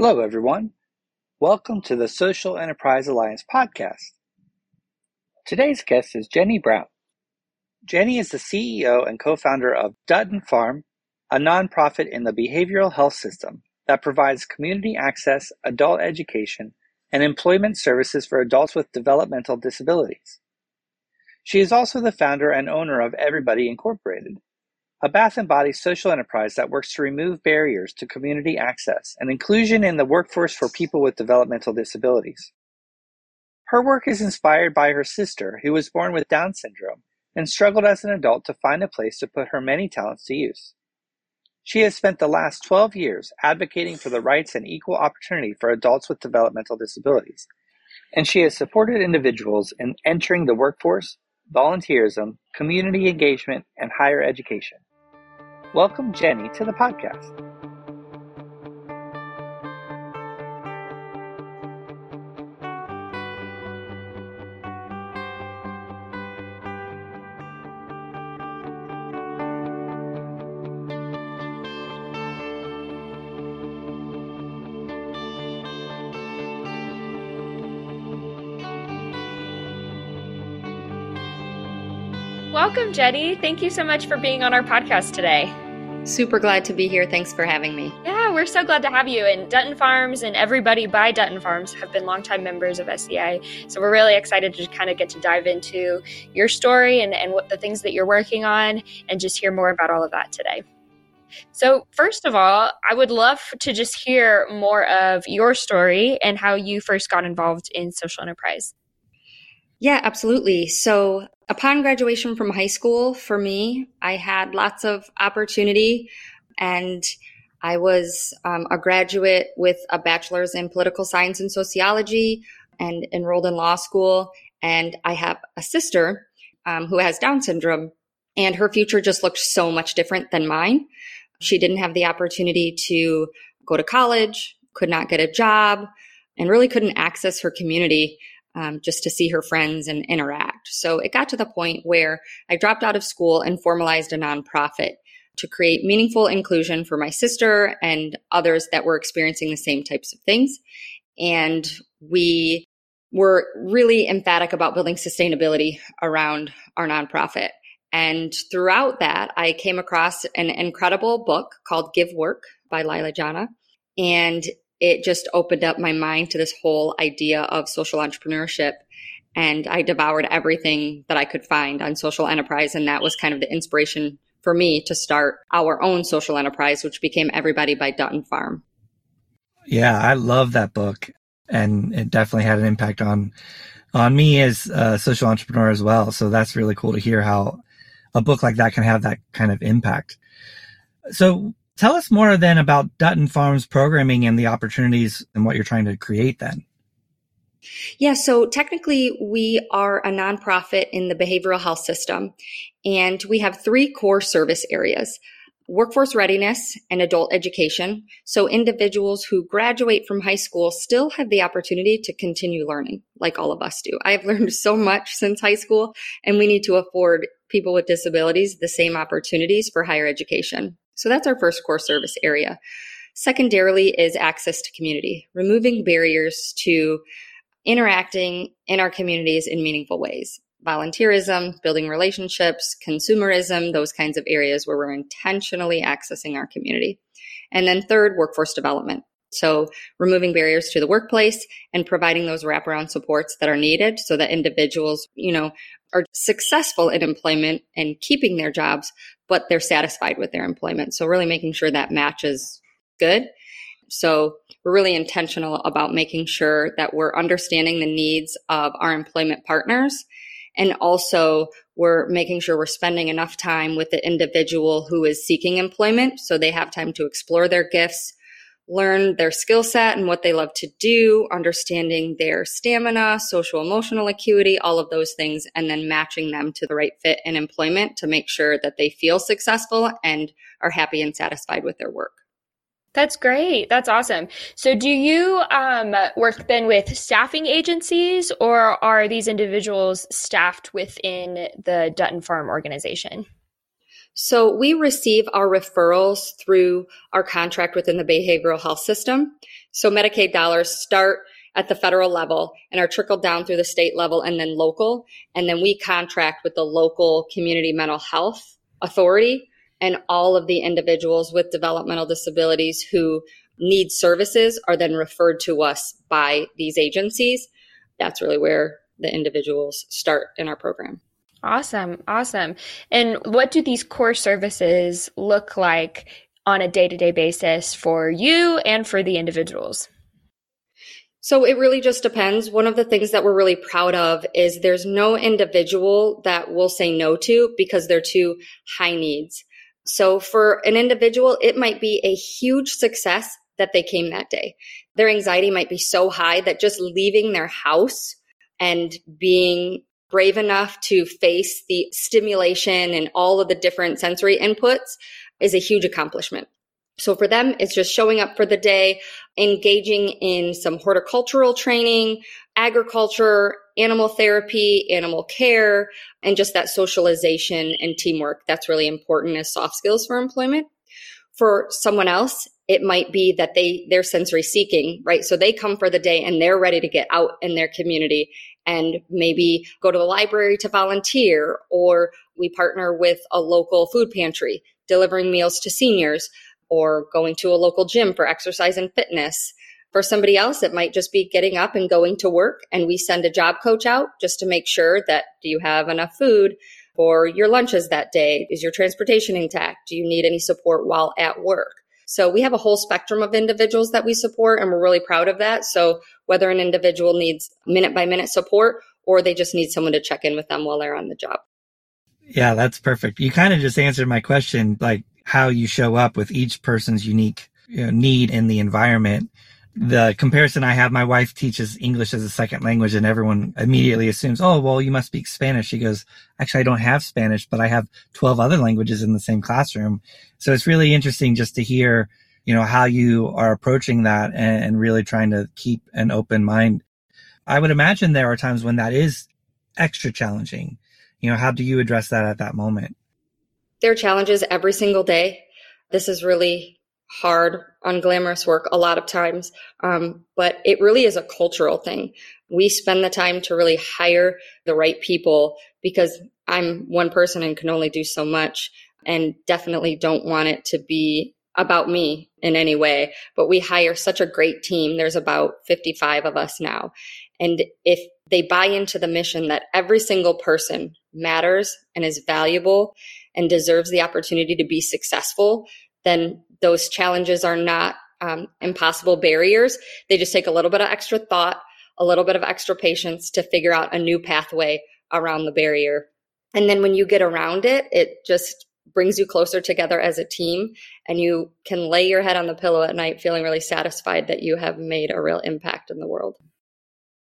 Hello, everyone. Welcome to the Social Enterprise Alliance podcast. Today's guest is Jenny Brown. Jenny is the CEO and co founder of Dutton Farm, a nonprofit in the behavioral health system that provides community access, adult education, and employment services for adults with developmental disabilities. She is also the founder and owner of Everybody Incorporated, a Bath Body social enterprise that works to remove barriers to community access and inclusion in the workforce for people with developmental disabilities. Her work is inspired by her sister, who was born with Down syndrome and struggled as an adult to find a place to put her many talents to use. She has spent the last 12 years advocating for the rights and equal opportunity for adults with developmental disabilities, and she has supported individuals in entering the workforce, volunteerism, community engagement, and higher education. Welcome Jenny to the podcast. Welcome, Jenny. Thank you so much for being on our podcast today. Super glad to be here. Thanks for having me. Yeah, we're so glad to have you. And Dutton Farms and everybody by Dutton Farms have been longtime members of SEA. So we're really excited to kind of get to dive into your story and, and what the things that you're working on and just hear more about all of that today. So, first of all, I would love to just hear more of your story and how you first got involved in social enterprise. Yeah, absolutely. So, upon graduation from high school, for me, I had lots of opportunity and I was um, a graduate with a bachelor's in political science and sociology and enrolled in law school. And I have a sister um, who has Down syndrome, and her future just looked so much different than mine. She didn't have the opportunity to go to college, could not get a job, and really couldn't access her community um, just to see her friends and interact. So it got to the point where I dropped out of school and formalized a nonprofit to create meaningful inclusion for my sister and others that were experiencing the same types of things. And we were really emphatic about building sustainability around our nonprofit. And throughout that, I came across an incredible book called Give Work by Leila Janah. And it just opened up my mind to this whole idea of social entrepreneurship. And I devoured everything that I could find on social enterprise. And that was kind of the inspiration for me to start our own social enterprise, which became Everybody by Dutton Farm. Yeah, I love that book. And it definitely had an impact on on me as a social entrepreneur as well. So that's really cool to hear how a book like that can have that kind of impact. So Tell us more then about Dutton Farms programming and the opportunities and what you're trying to create then. Yeah, so technically, we are a nonprofit in the behavioral health system, and we have three core service areas workforce readiness and adult education. So, individuals who graduate from high school still have the opportunity to continue learning, like all of us do. I have learned so much since high school, and we need to afford people with disabilities the same opportunities for higher education. So that's our first core service area. Secondarily is access to community, removing barriers to interacting in our communities in meaningful ways. Volunteerism, building relationships, consumerism, those kinds of areas where we're intentionally accessing our community. And then third, workforce development. So removing barriers to the workplace and providing those wraparound supports that are needed so that individuals, you know, are successful in employment and keeping their jobs, but they're satisfied with their employment. So really making sure that match is good. So we're really intentional about making sure that we're understanding the needs of our employment partners. And also we're making sure we're spending enough time with the individual who is seeking employment so they have time to explore their gifts, learn their skill set and what they love to do, understanding their stamina, social emotional acuity, all of those things, and then matching them to the right fit in employment to make sure that they feel successful and are happy and satisfied with their work. That's great. That's awesome. So, do you um, work then with staffing agencies, or are these individuals staffed within the Dutton Farm organization? So we receive our referrals through our contract within the behavioral health system. So Medicaid dollars start at the federal level and are trickled down through the state level and then local. And then we contract with the local community mental health authority and all of the individuals with developmental disabilities who need services are then referred to us by these agencies. That's really where the individuals start in our program. Awesome. Awesome. And what do these core services look like on a day to day basis for you and for the individuals? So it really just depends. One of the things that we're really proud of is there's no individual that we'll say no to because they're too high needs. So for an individual, it might be a huge success that they came that day. Their anxiety might be so high that just leaving their house and being brave enough to face the stimulation and all of the different sensory inputs is a huge accomplishment. So for them, it's just showing up for the day, engaging in some horticultural training, agriculture, animal therapy, animal care, and just that socialization and teamwork. That's really important as soft skills for employment. For someone else, it might be that they they're sensory seeking right so they come for the day and they're ready to get out in their community and maybe go to the library to volunteer or we partner with a local food pantry delivering meals to seniors or going to a local gym for exercise and fitness. For somebody else it might just be getting up and going to work and we send a job coach out just to make sure that do you have enough food for your lunches that day? Is your transportation intact? Do you need any support while at work so we have a whole spectrum of individuals that we support and we're really proud of that. So whether an individual needs minute by minute support or they just need someone to check in with them while they're on the job. Yeah, that's perfect. You kind of just answered my question, like how you show up with each person's unique you know, need in the environment the comparison I have, my wife teaches English as a second language and everyone immediately assumes, oh, well, you must speak Spanish. She goes, actually, I don't have Spanish, but I have 12 other languages in the same classroom. So it's really interesting just to hear, you know, how you are approaching that and, and really trying to keep an open mind. I would imagine there are times when that is extra challenging. You know, how do you address that at that moment? There are challenges every single day. This is really hard, unglamorous work a lot of times. Um, but it really is a cultural thing. We spend the time to really hire the right people because I'm one person and can only do so much and definitely don't want it to be about me in any way. But we hire such a great team. There's about 55 of us now. And if they buy into the mission that every single person matters and is valuable and deserves the opportunity to be successful, then those challenges are not um, impossible barriers. They just take a little bit of extra thought, a little bit of extra patience to figure out a new pathway around the barrier. And then when you get around it, it just brings you closer together as a team and you can lay your head on the pillow at night feeling really satisfied that you have made a real impact in the world.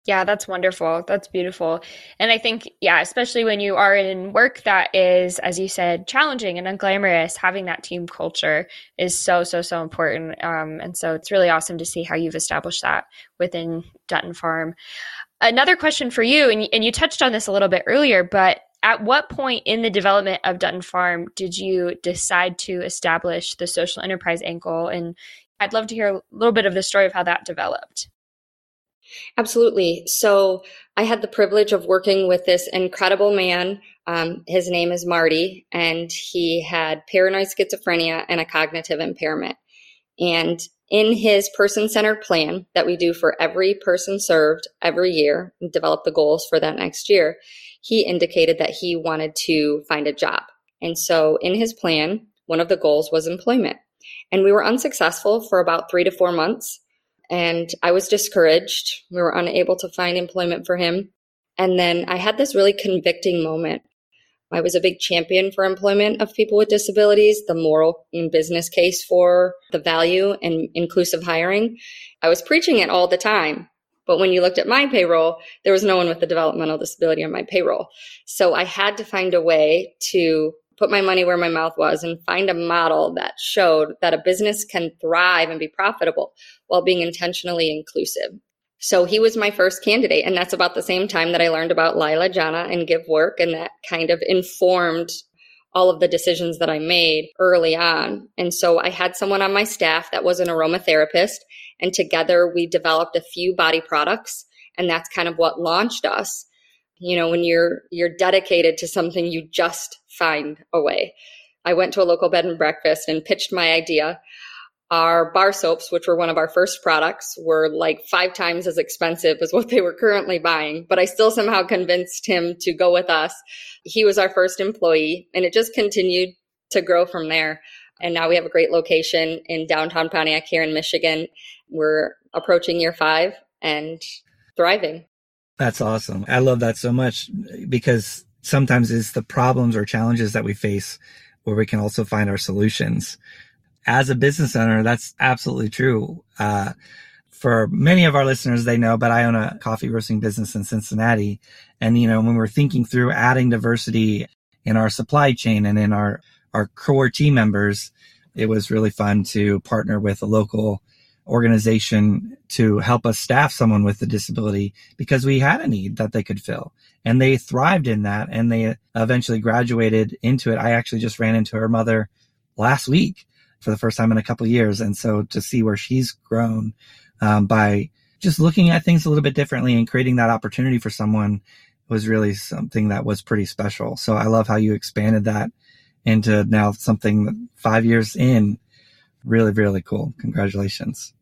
Yeah, that's wonderful. That's beautiful. And I think, yeah, especially when you are in work that is, as you said, challenging and unglamorous, having that team culture is so, so, so important. Um, and so it's really awesome to see how you've established that within Dutton Farm. Another question for you, and, and you touched on this a little bit earlier, but at what point in the development of Dutton Farm did you decide to establish the social enterprise angle? And I'd love to hear a little bit of the story of how that developed. Absolutely. So I had the privilege of working with this incredible man. Um, his name is Marty, and he had paranoid schizophrenia and a cognitive impairment. And in his person centered plan that we do for every person served every year, and develop the goals for that next year, he indicated that he wanted to find a job. And so in his plan, one of the goals was employment. And we were unsuccessful for about three to four months and I was discouraged. We were unable to find employment for him. And then I had this really convicting moment. I was a big champion for employment of people with disabilities, the moral and business case for the value and inclusive hiring. I was preaching it all the time. But when you looked at my payroll, there was no one with a developmental disability on my payroll. So I had to find a way to put my money where my mouth was and find a model that showed that a business can thrive and be profitable while being intentionally inclusive. So he was my first candidate. And that's about the same time that I learned about Leila Janah and Give Work. And that kind of informed all of the decisions that I made early on. And so I had someone on my staff that was an aromatherapist, and together we developed a few body products, and that's kind of what launched us. You know, when you're you're dedicated to something, you just find a way. I went to a local bed and breakfast and pitched my idea. Our bar soaps, which were one of our first products, were like five times as expensive as what they were currently buying, but I still somehow convinced him to go with us. He was our first employee, and it just continued to grow from there. And now we have a great location in downtown Pontiac here in Michigan. We're approaching year five and thriving. That's awesome. I love that so much because sometimes it's the problems or challenges that we face where we can also find our solutions. As a business owner, that's absolutely true. Uh, for many of our listeners, they know, but I own a coffee roasting business in Cincinnati. And, you know, when we're thinking through adding diversity in our supply chain and in our, our core team members, it was really fun to partner with a local organization to help us staff someone with a disability because we had a need that they could fill and they thrived in that and they eventually graduated into it. I actually just ran into her mother last week for the first time in a couple years. And so to see where she's grown um, by just looking at things a little bit differently and creating that opportunity for someone was really something that was pretty special. So I love how you expanded that into now something five years in. Really, really cool. Congratulations.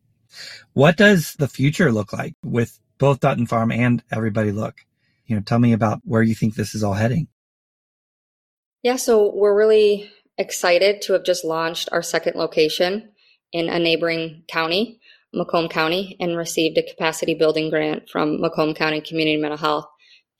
What does the future look like with both Dutton Farm and Everybody Look? you know, tell me about where you think this is all heading. Yeah, so we're really excited to have just launched our second location in a neighboring county, Macomb County, and received a capacity building grant from Macomb County Community Mental Health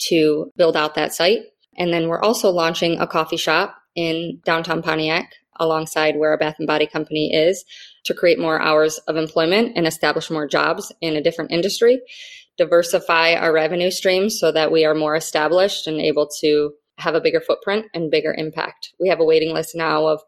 to build out that site. And then we're also launching a coffee shop in downtown Pontiac alongside where a Bath and Body Company is to create more hours of employment and establish more jobs in a different industry diversify our revenue streams so that we are more established and able to have a bigger footprint and bigger impact. We have a waiting list now of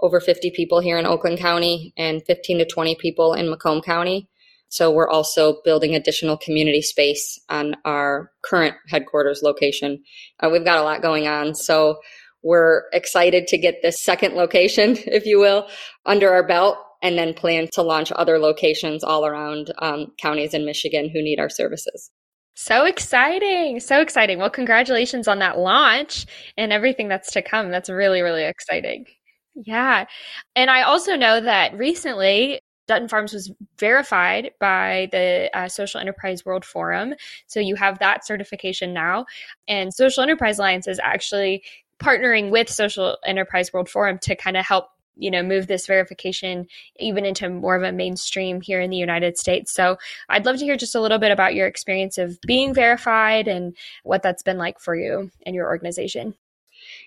over 50 people here in Oakland County and 15 to 20 people in Macomb County. So we're also building additional community space on our current headquarters location. Uh, we've got a lot going on. So we're excited to get this second location, if you will, under our belt and then plan to launch other locations all around um, counties in Michigan who need our services. So exciting. So exciting. Well, congratulations on that launch and everything that's to come. That's really, really exciting. Yeah. And I also know that recently Dutton Farms was verified by the uh, Social Enterprise World Forum. So you have that certification now. And Social Enterprise Alliance is actually partnering with Social Enterprise World Forum to kind of help you know move this verification even into more of a mainstream here in the United States. So I'd love to hear just a little bit about your experience of being verified and what that's been like for you and your organization.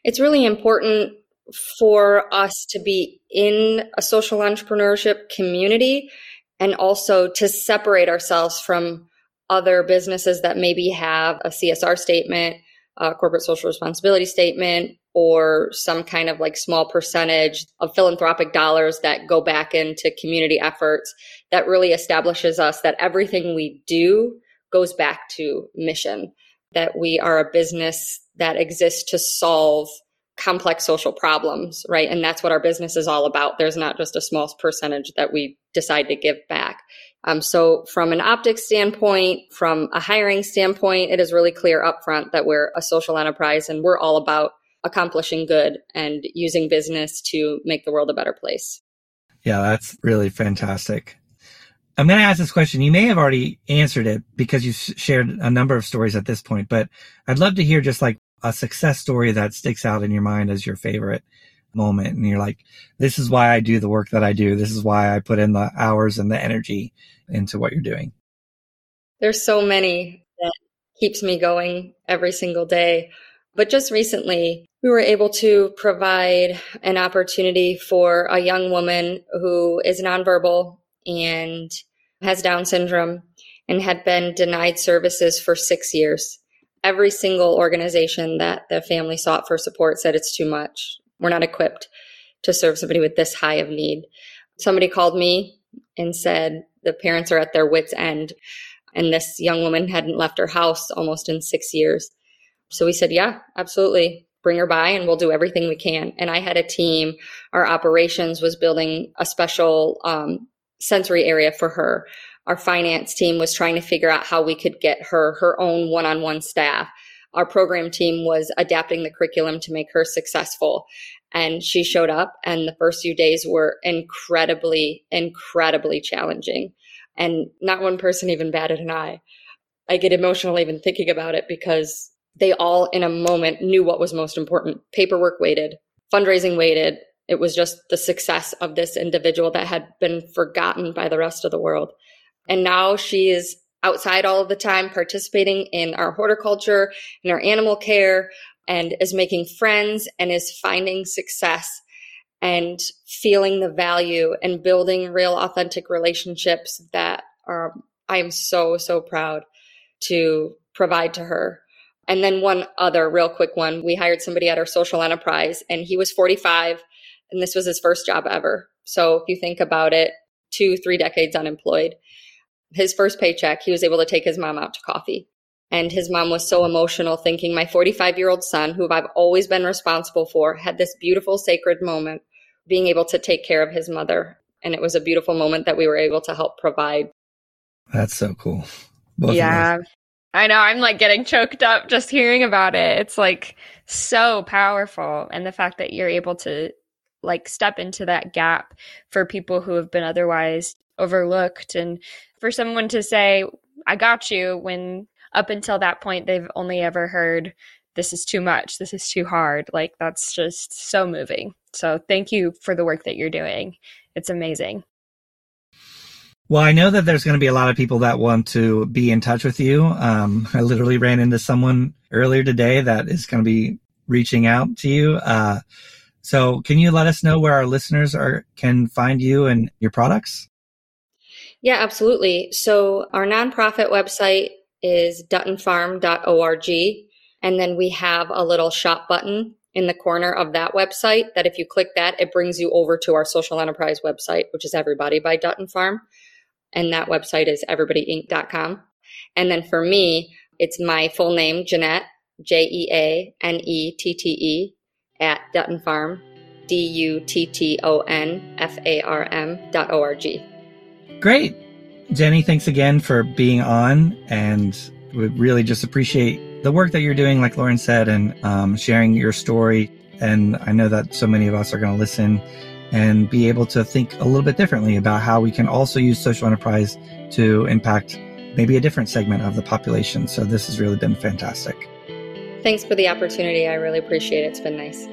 It's really important for us to be in a social entrepreneurship community and also to separate ourselves from other businesses that maybe have a CSR statement, a corporate social responsibility statement, or some kind of like small percentage of philanthropic dollars that go back into community efforts that really establishes us that everything we do goes back to mission, that we are a business that exists to solve complex social problems, right? And that's what our business is all about. There's not just a small percentage that we decide to give back. Um, so from an optics standpoint, from a hiring standpoint, it is really clear upfront that we're a social enterprise and we're all about accomplishing good and using business to make the world a better place. Yeah, that's really fantastic. I'm going to ask this question. You may have already answered it because you've shared a number of stories at this point, but I'd love to hear just like a success story that sticks out in your mind as your favorite moment. And you're like, this is why I do the work that I do. This is why I put in the hours and the energy into what you're doing. There's so many that keeps me going every single day. But just recently, we were able to provide an opportunity for a young woman who is nonverbal and has Down syndrome and had been denied services for six years. Every single organization that the family sought for support said it's too much. We're not equipped to serve somebody with this high of need. Somebody called me and said the parents are at their wits' end. And this young woman hadn't left her house almost in six years. So we said, yeah, absolutely. bring her by and we'll do everything we can. And I had a team, our operations was building a special um, sensory area for her. Our finance team was trying to figure out how we could get her her own one on one staff. Our program team was adapting the curriculum to make her successful. And she showed up, and the first few days were incredibly, incredibly challenging. And not one person even batted an eye. I get emotional even thinking about it because they all, in a moment, knew what was most important. Paperwork waited, fundraising waited. It was just the success of this individual that had been forgotten by the rest of the world. And now she is outside all of the time, participating in our horticulture, in our animal care, and is making friends and is finding success and feeling the value and building real authentic relationships that are I am so so proud to provide to her. And then one other real quick one, we hired somebody at our social enterprise and he was 45 and this was his first job ever. So if you think about it, 2 3 decades unemployed. His first paycheck, he was able to take his mom out to coffee. And his mom was so emotional, thinking my 45 year old son, who I've always been responsible for, had this beautiful, sacred moment, being able to take care of his mother. And it was a beautiful moment that we were able to help provide. That's so cool. Both yeah. I know. I'm like getting choked up just hearing about it. It's like so powerful. And the fact that you're able to like step into that gap for people who have been otherwise overlooked and for someone to say, I got you when up until that point they've only ever heard this is too much this is too hard like that's just so moving so thank you for the work that you're doing it's amazing well, I know that there's going to be a lot of people that want to be in touch with you. Um, I literally ran into someone earlier today that is going to be reaching out to you. Uh, so, can you let us know where our listeners are can find you and your products? Yeah, absolutely. So, our nonprofit website is duttonfarm.org. And then we have a little shop button in the corner of that website that if you click that, it brings you over to our social enterprise website, which is Everybody by Dutton Farm. And that website is everybodyinc.com. And then for me, it's my full name, Jeanette, J E A N E T T E, at Dutton Farm, D U T T O N F A R M dot O R G. Great. Jenny, thanks again for being on, and we really just appreciate the work that you're doing, like Lauren said, and um, sharing your story. And I know that so many of us are going to listen and be able to think a little bit differently about how we can also use social enterprise to impact maybe a different segment of the population. So this has really been fantastic. Thanks for the opportunity. I really appreciate it. It's been nice.